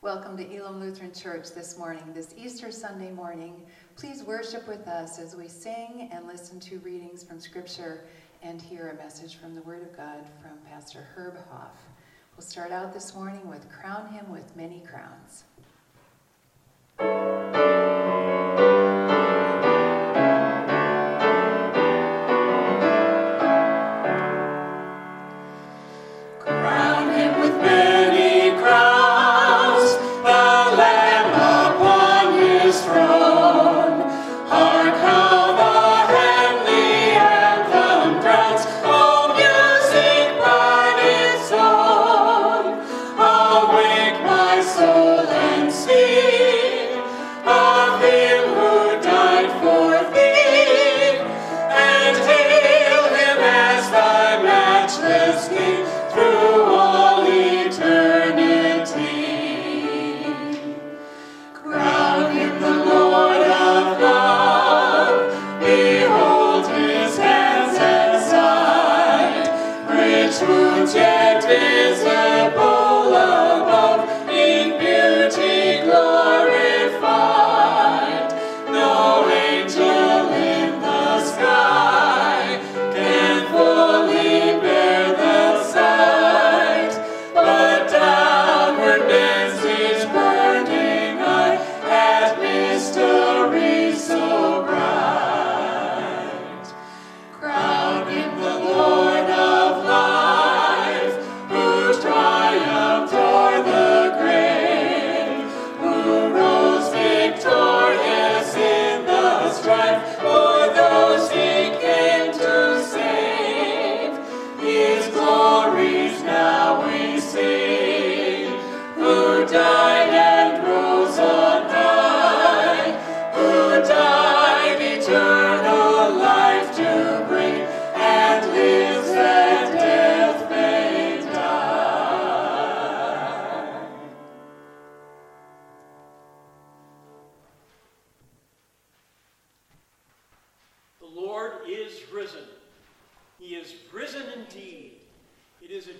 Welcome to Elam Lutheran Church this morning, this Easter Sunday morning. Please worship with us as we sing and listen to readings from Scripture and hear a message from the Word of God from Pastor Herb Hoff. We'll start out this morning with Crown Him with Many Crowns. which would yet visible.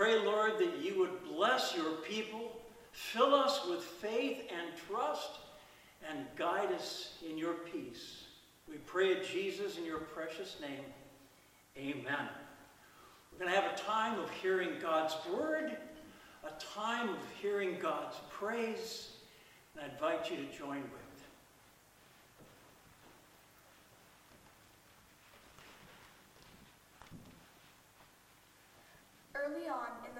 Pray, Lord, that you would bless your people, fill us with faith and trust, and guide us in your peace. We pray, Jesus, in your precious name. Amen. We're going to have a time of hearing God's word, a time of hearing God's praise, and I invite you to join with. Early on in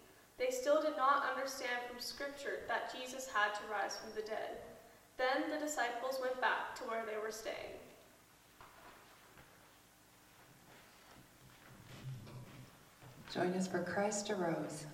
They still did not understand from Scripture that Jesus had to rise from the dead. Then the disciples went back to where they were staying. Join us for Christ arose.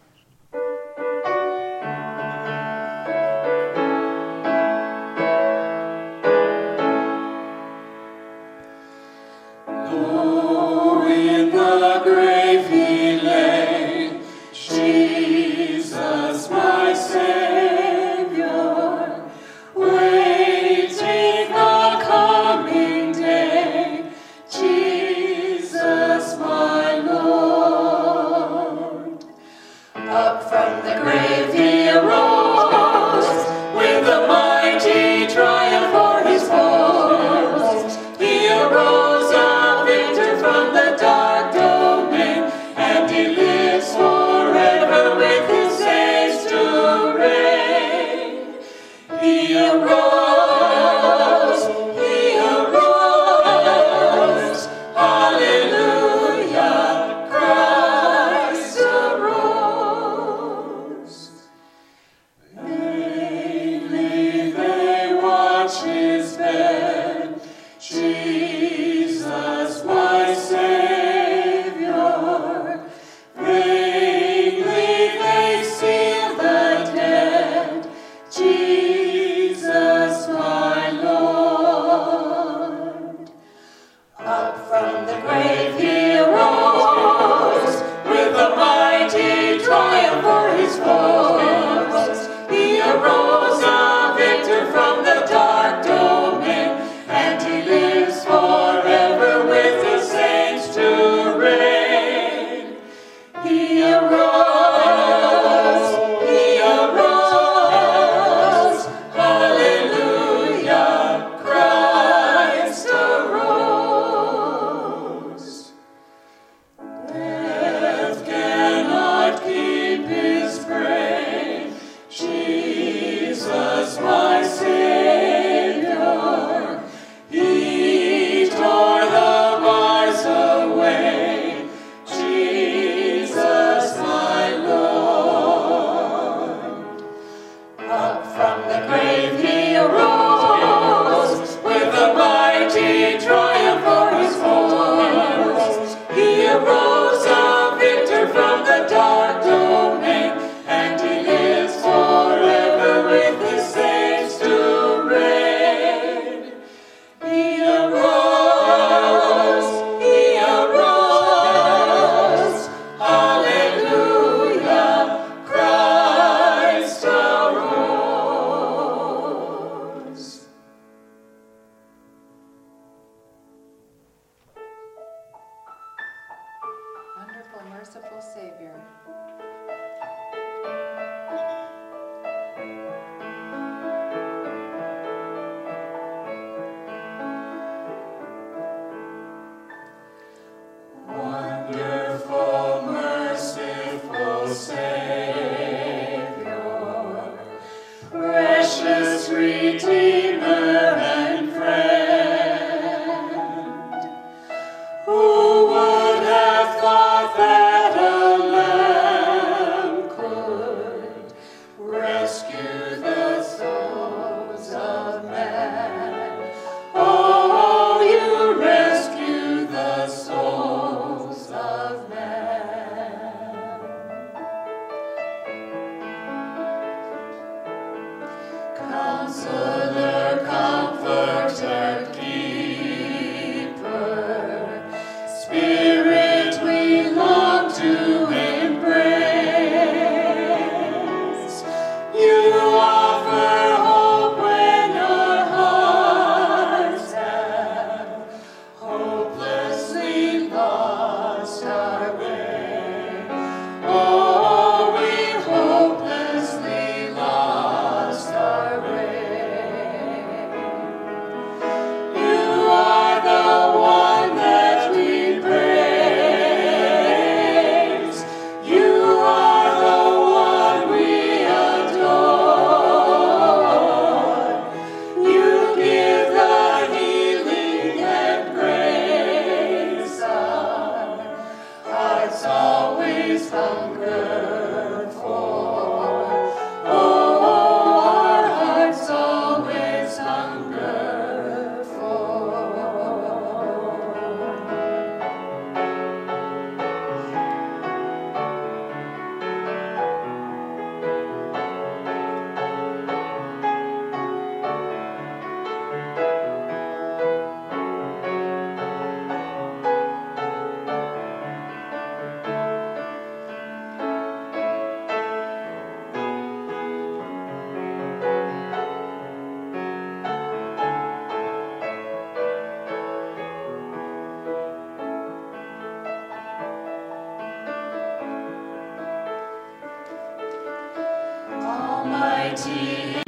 You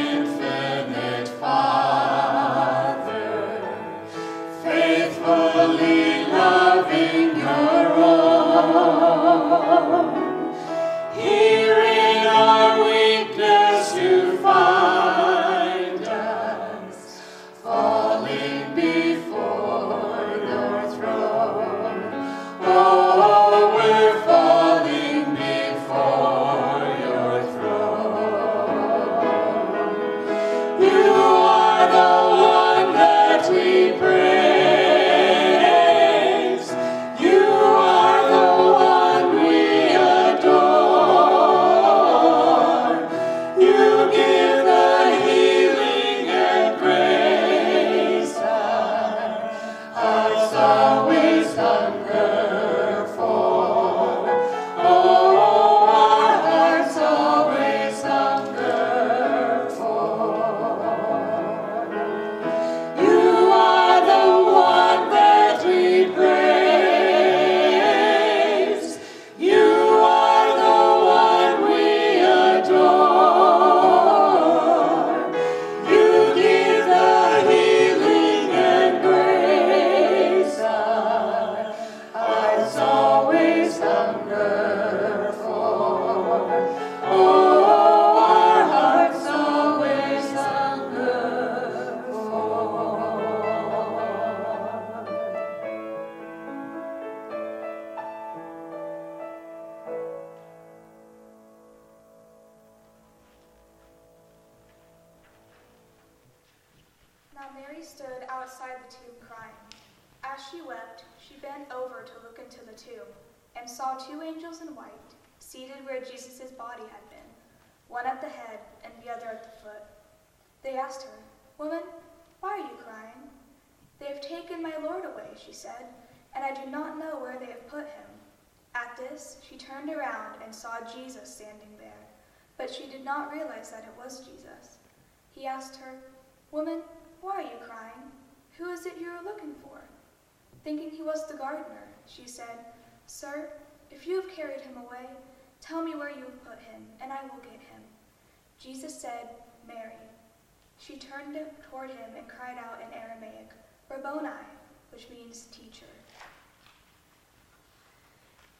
around and saw Jesus standing there, but she did not realize that it was Jesus. He asked her, Woman, why are you crying? Who is it you are looking for? Thinking he was the gardener, she said, Sir, if you have carried him away, tell me where you have put him, and I will get him. Jesus said, Mary. She turned toward him and cried out in Aramaic, Rabboni, which means teacher.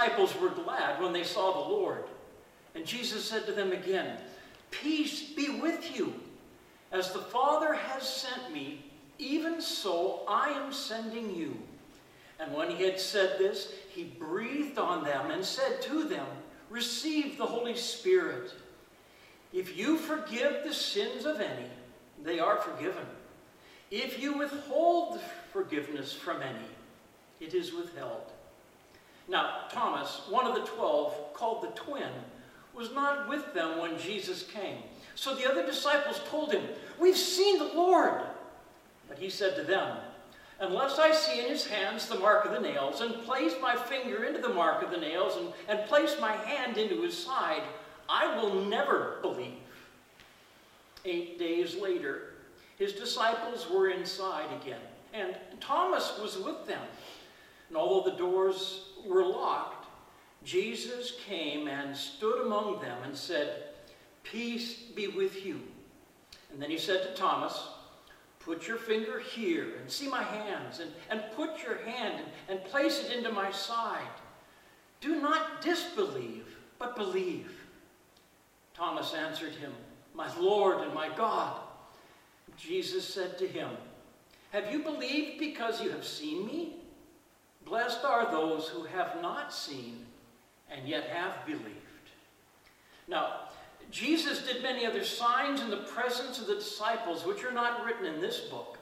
Disciples were glad when they saw the Lord. And Jesus said to them again, Peace be with you. As the Father has sent me, even so I am sending you. And when he had said this, he breathed on them and said to them, Receive the Holy Spirit. If you forgive the sins of any, they are forgiven. If you withhold forgiveness from any, it is withheld. Now, Thomas, one of the twelve, called the twin, was not with them when Jesus came. So the other disciples told him, We've seen the Lord. But he said to them, Unless I see in his hands the mark of the nails, and place my finger into the mark of the nails, and, and place my hand into his side, I will never believe. Eight days later, his disciples were inside again, and Thomas was with them. And although the doors were locked, Jesus came and stood among them and said, Peace be with you. And then he said to Thomas, Put your finger here and see my hands, and, and put your hand and, and place it into my side. Do not disbelieve, but believe. Thomas answered him, My Lord and my God. Jesus said to him, Have you believed because you have seen me? Blessed are those who have not seen and yet have believed. Now, Jesus did many other signs in the presence of the disciples, which are not written in this book,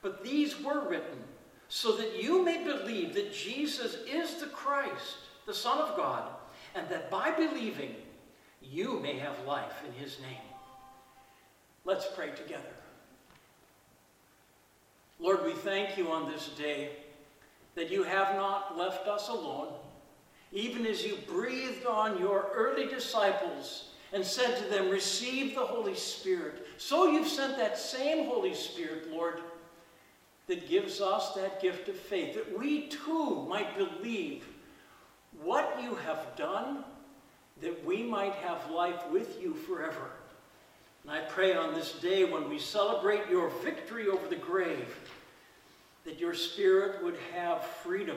but these were written so that you may believe that Jesus is the Christ, the Son of God, and that by believing you may have life in his name. Let's pray together. Lord, we thank you on this day that you have not left us alone, even as you breathed on your early disciples and said to them, Receive the Holy Spirit. So you've sent that same Holy Spirit, Lord, that gives us that gift of faith, that we too might believe what you have done, that we might have life with you forever. And I pray on this day when we celebrate your victory over the grave, that your Spirit would have freedom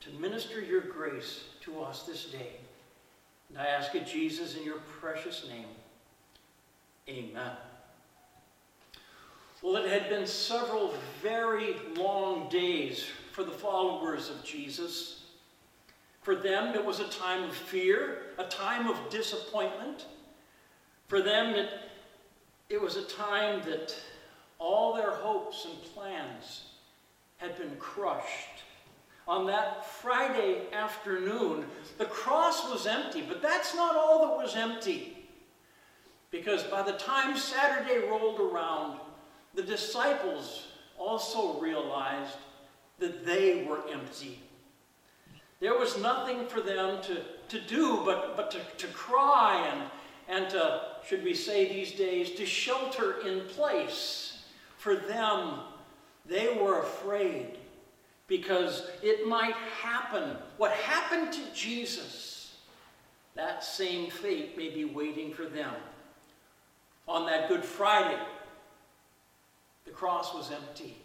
to minister your grace to us this day. And I ask it, Jesus, in your precious name. Amen. Well, it had been several very long days for the followers of Jesus. For them, it was a time of fear, a time of disappointment. For them, it, it was a time that all their hopes and plans had been crushed. On that Friday afternoon, the cross was empty, but that's not all that was empty. Because by the time Saturday rolled around, the disciples also realized that they were empty. There was nothing for them to, to do but, but to, to cry and, and to, should we say these days, to shelter in place. For them, they were afraid because it might happen. What happened to Jesus, that same fate may be waiting for them. On that Good Friday, the cross was empty.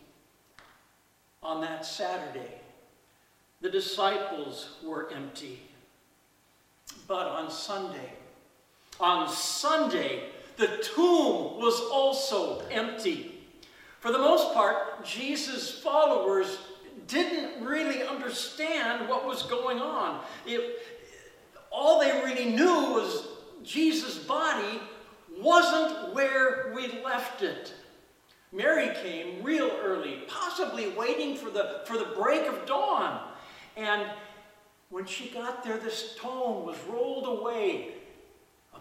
On that Saturday, the disciples were empty. But on Sunday, on Sunday, the tomb was also empty. For the most part, Jesus' followers didn't really understand what was going on. It, all they really knew was Jesus' body wasn't where we left it. Mary came real early, possibly waiting for the, for the break of dawn. And when she got there, the stone was rolled away.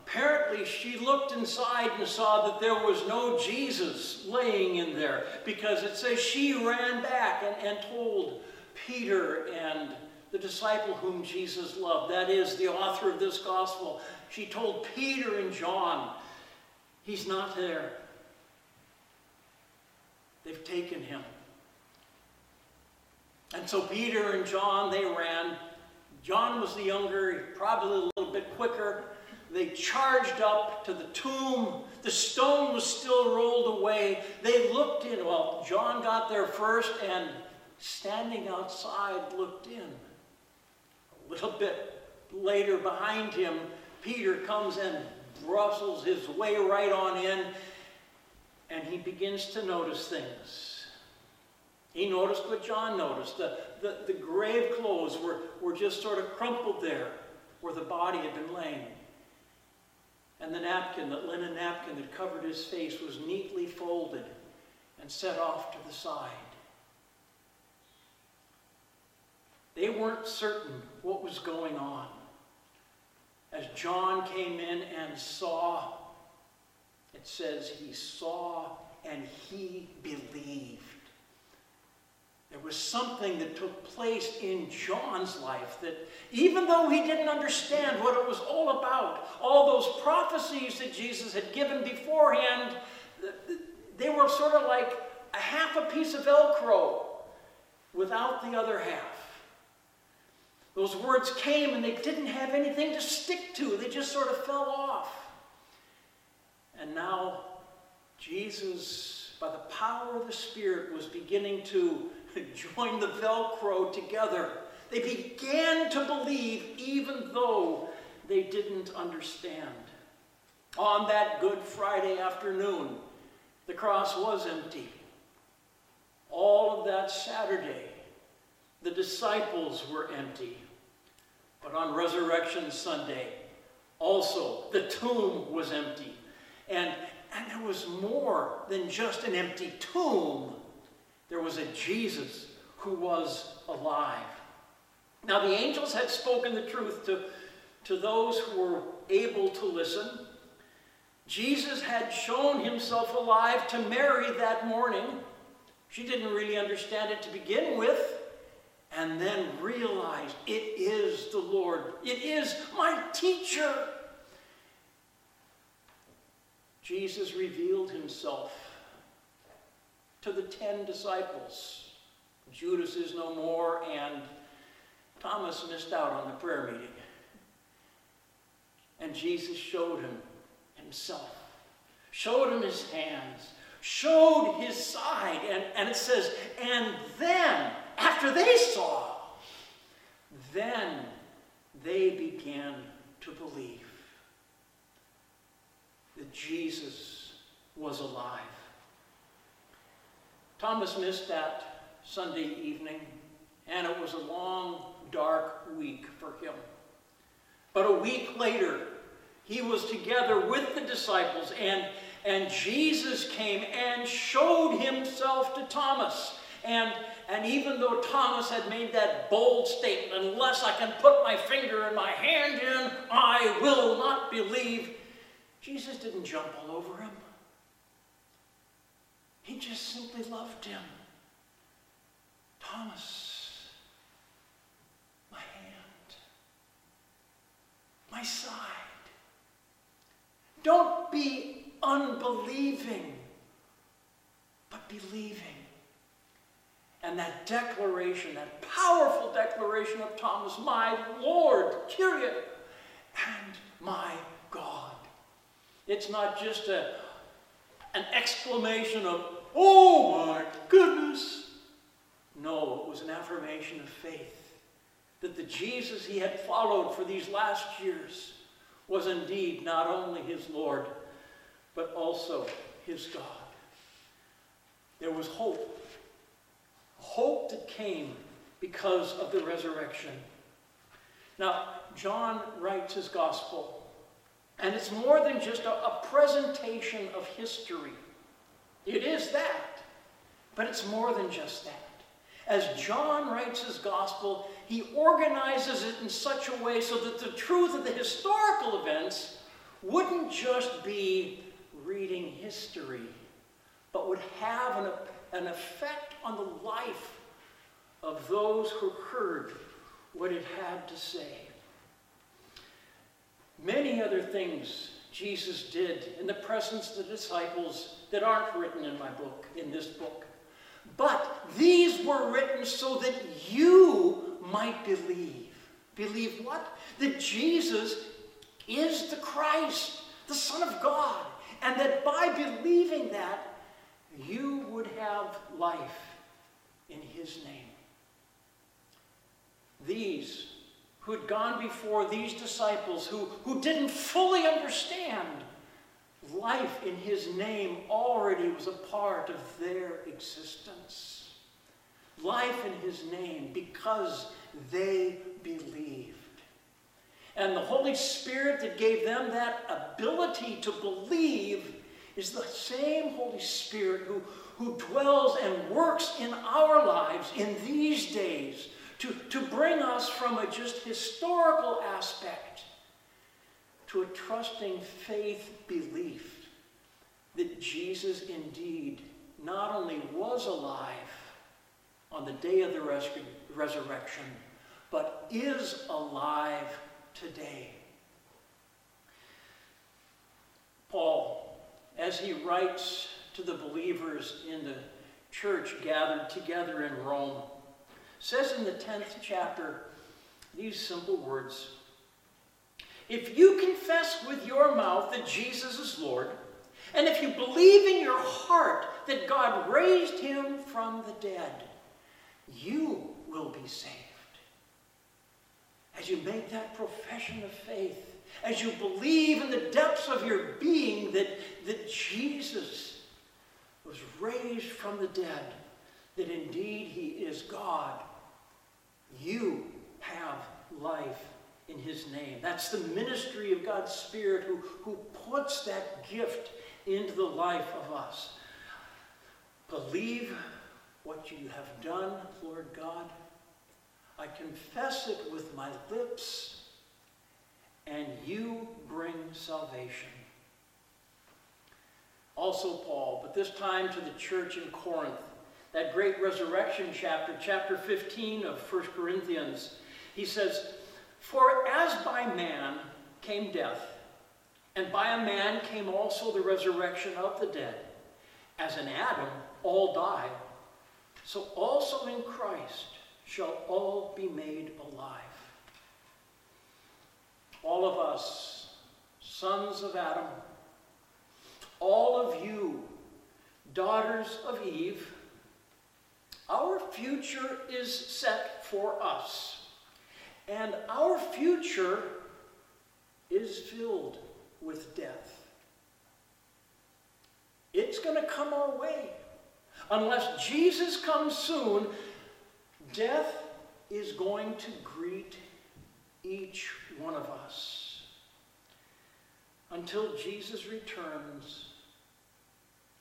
Apparently, she looked inside and saw that there was no Jesus laying in there because it says she ran back and, and told Peter and the disciple whom Jesus loved, that is, the author of this gospel, she told Peter and John, He's not there. They've taken him. And so Peter and John, they ran. John was the younger, probably a little bit quicker. They charged up to the tomb. The stone was still rolled away. They looked in. Well, John got there first and standing outside looked in. A little bit later behind him, Peter comes and brustles his way right on in and he begins to notice things. He noticed what John noticed. The, the, the grave clothes were, were just sort of crumpled there where the body had been laying. And the napkin, the linen napkin that covered his face, was neatly folded and set off to the side. They weren't certain what was going on. As John came in and saw it says he saw and he believed. There was something that took place in John's life that, even though he didn't understand what it was all about, all those prophecies that Jesus had given beforehand, they were sort of like a half a piece of Velcro without the other half. Those words came and they didn't have anything to stick to, they just sort of fell off. And now Jesus, by the power of the Spirit, was beginning to join the Velcro together. They began to believe even though they didn't understand. On that Good Friday afternoon, The cross was empty. All of that Saturday, the disciples were empty. But on Resurrection Sunday, also the tomb was empty. And, and there was more than just an empty tomb. There was a Jesus who was alive. Now, the angels had spoken the truth to, to those who were able to listen. Jesus had shown himself alive to Mary that morning. She didn't really understand it to begin with, and then realized it is the Lord, it is my teacher. Jesus revealed himself to the ten disciples. Judas is no more, and Thomas missed out on the prayer meeting. And Jesus showed him himself, showed him his hands, showed his side. And, and it says, and then, after they saw, then they began to believe that Jesus was alive. Thomas missed that Sunday evening, and it was a long, dark week for him. But a week later, he was together with the disciples, and, and Jesus came and showed himself to Thomas. And, and even though Thomas had made that bold statement, unless I can put my finger and my hand in, I will not believe, Jesus didn't jump all over him. He just simply loved him. Thomas, my hand, my side. Don't be unbelieving, but believing. And that declaration, that powerful declaration of Thomas, my Lord, Kyrie, and my God. It's not just a, an exclamation of, oh my goodness. No, it was an affirmation of faith that the Jesus he had followed for these last years was indeed not only his Lord, but also his God. There was hope. Hope that came because of the resurrection. Now, John writes his gospel, and it's more than just a, a presentation of history. It is that, but it's more than just that. As John writes his gospel, he organizes it in such a way so that the truth of the historical events wouldn't just be reading history, but would have an, an effect on the life of those who heard what it had to say. Many other things Jesus did in the presence of the disciples that aren't written in my book, in this book. But these were written so that you might believe. Believe what? That Jesus is the Christ, the Son of God, and that by believing that, you would have life in His name. These who had gone before these disciples who, who didn't fully understand life in his name already was a part of their existence. Life in his name because they believed. And the Holy Spirit that gave them that ability to believe is the same Holy Spirit who, who dwells and works in our lives in these days to, to bring us from a just historical aspect to a trusting faith belief that Jesus indeed not only was alive on the day of the res- resurrection, but is alive today. Paul, as he writes to the believers in the church gathered together in Rome, says in the 10th chapter these simple words If you confess with your mouth that Jesus is Lord, and if you believe in your heart that God raised him from the dead, you will be saved. As you make that profession of faith, as you believe in the depths of your being that, that Jesus was raised from the dead, that indeed he is God, you have life in his name. That's the ministry of God's Spirit who, who puts that gift into the life of us. Believe what you have done, Lord God. I confess it with my lips, and you bring salvation. Also, Paul, but this time to the church in Corinth, that great resurrection chapter, chapter 15 of 1 Corinthians, he says, For as by man came death, and by a man came also the resurrection of the dead, as in Adam all die, so also in Christ shall all be made alive. All of us, sons of Adam, all of you, daughters of Eve, our future is set for us. And our future is filled with death. It's going to come our way. Unless Jesus comes soon, death is going to greet each one of us. Until Jesus returns,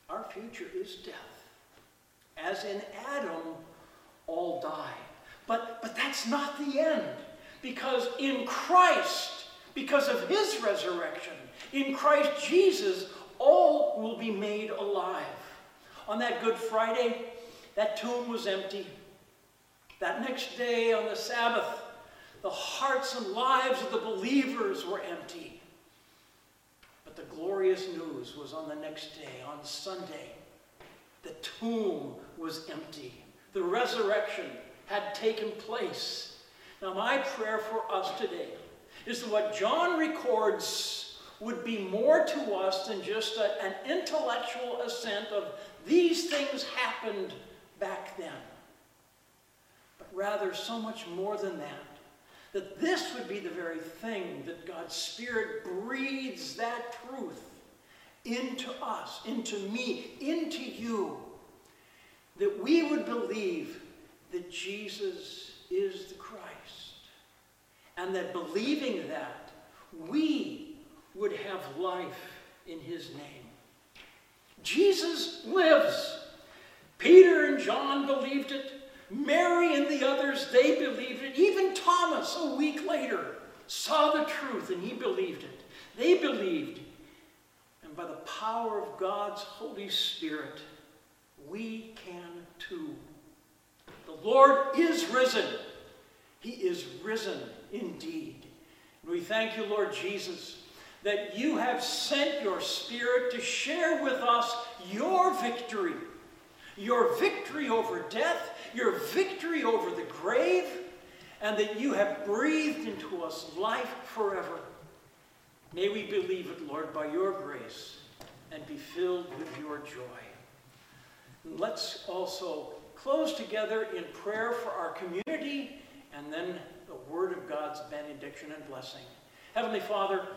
our future is death. As in Adam, all die. But, but that's not the end. Because in Christ, because of his resurrection, in Christ Jesus, all will be made alive. On that Good Friday, that tomb was empty. That next day on the Sabbath, the hearts and lives of the believers were empty. But the glorious news was on the next day, on Sunday. The tomb was empty. The resurrection had taken place. Now, my prayer for us today is that what John records would be more to us than just a, an intellectual assent of these things happened back then, but rather so much more than that. That this would be the very thing that God's Spirit breathes that truth into us, into me, into you. That we would believe that Jesus is the Christ. And that believing that, we would have life in his name. Jesus lives. Peter and John believed it. Mary and the others, they believed it. Even Thomas, a week later, saw the truth and he believed it. They believed. And by the power of God's Holy Spirit, we can too. The Lord is risen. He is risen indeed. And we thank you, Lord Jesus, that you have sent your Spirit to share with us your victory. Your victory over death, your victory over the grave, and that you have breathed into us life forever. May we believe it, Lord, by your grace and be filled with your joy. Let's also close together in prayer for our community and then the word of God's benediction and blessing. Heavenly Father,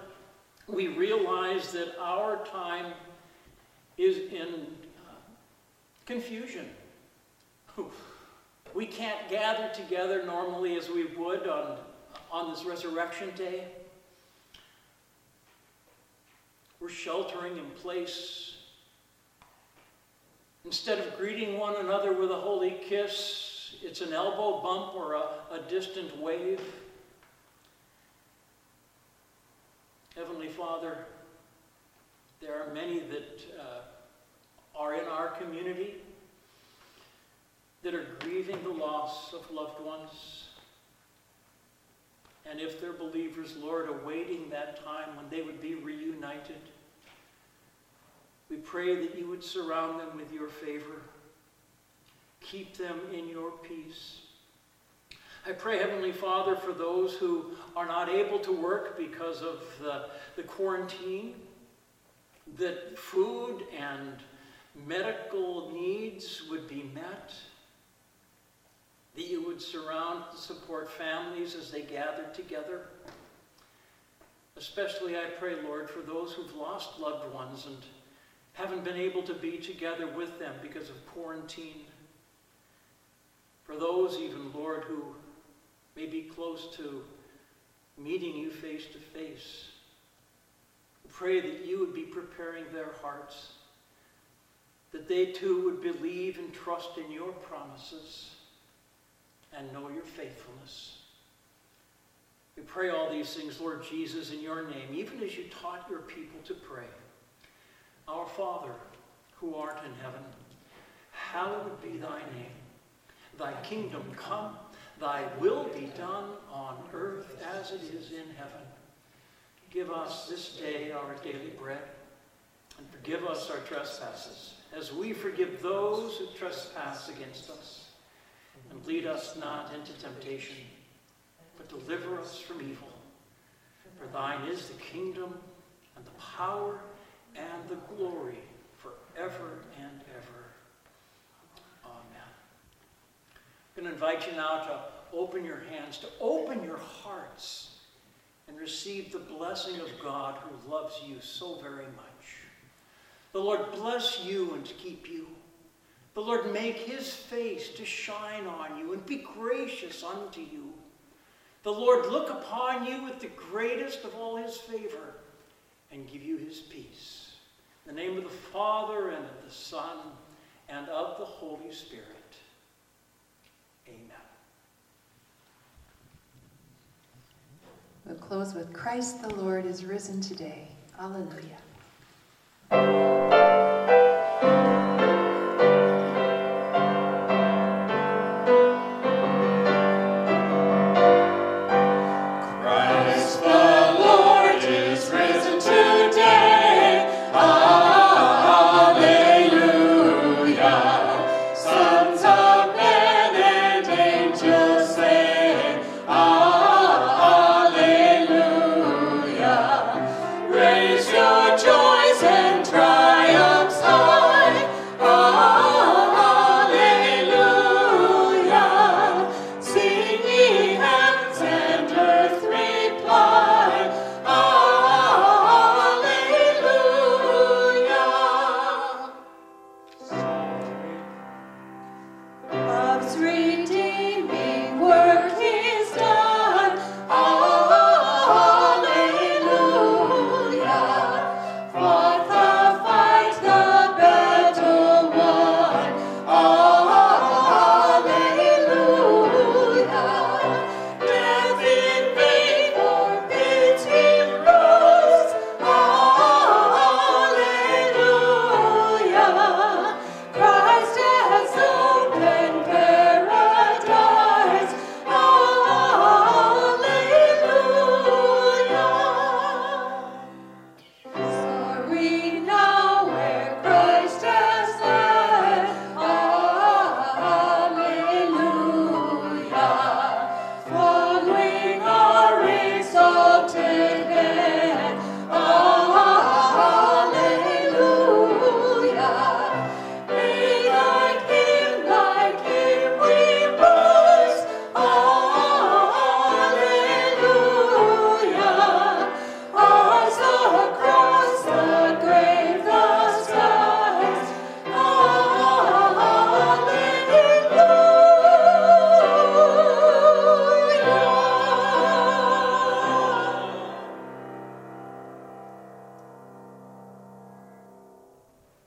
we realize that our time is in uh, confusion. We can't gather together normally as we would on, on this resurrection day. We're sheltering in place. Instead of greeting one another with a holy kiss, it's an elbow bump or a, a distant wave. Heavenly Father, there are many that uh, are in our community that are grieving the loss of loved ones. And if they're believers, Lord, awaiting that time when they would be reunited, we pray that you would surround them with your favor. Keep them in your peace. I pray, Heavenly Father, for those who are not able to work because of the, the quarantine, that food and medical needs would be met, that you would surround and support families as they gather together. Especially, I pray, Lord, for those who've lost loved ones and haven't been able to be together with them because of quarantine. For those, even, Lord, who may be close to meeting you face to face, pray that you would be preparing their hearts, that they too would believe and trust in your promises and know your faithfulness. We pray all these things, Lord Jesus, in your name, even as you taught your people to pray. Our Father, who art in heaven, hallowed be thy name. Thy kingdom come, thy will be done on earth as it is in heaven. Give us this day our daily bread, and forgive us our trespasses, as we forgive those who trespass against us. And lead us not into temptation, but deliver us from evil. For thine is the kingdom, and the power, and the glory, forever and ever. Amen. I'm going to invite you now to open your hands, to open your hearts, and receive the blessing of God who loves you so very much. The Lord bless you and keep you. The Lord make his face to shine on you and be gracious unto you. The Lord look upon you with the greatest of all his favor and give you his peace. In the name of the Father and of the Son and of the Holy Spirit. Amen. We'll close with Christ the Lord is risen today. Alleluia.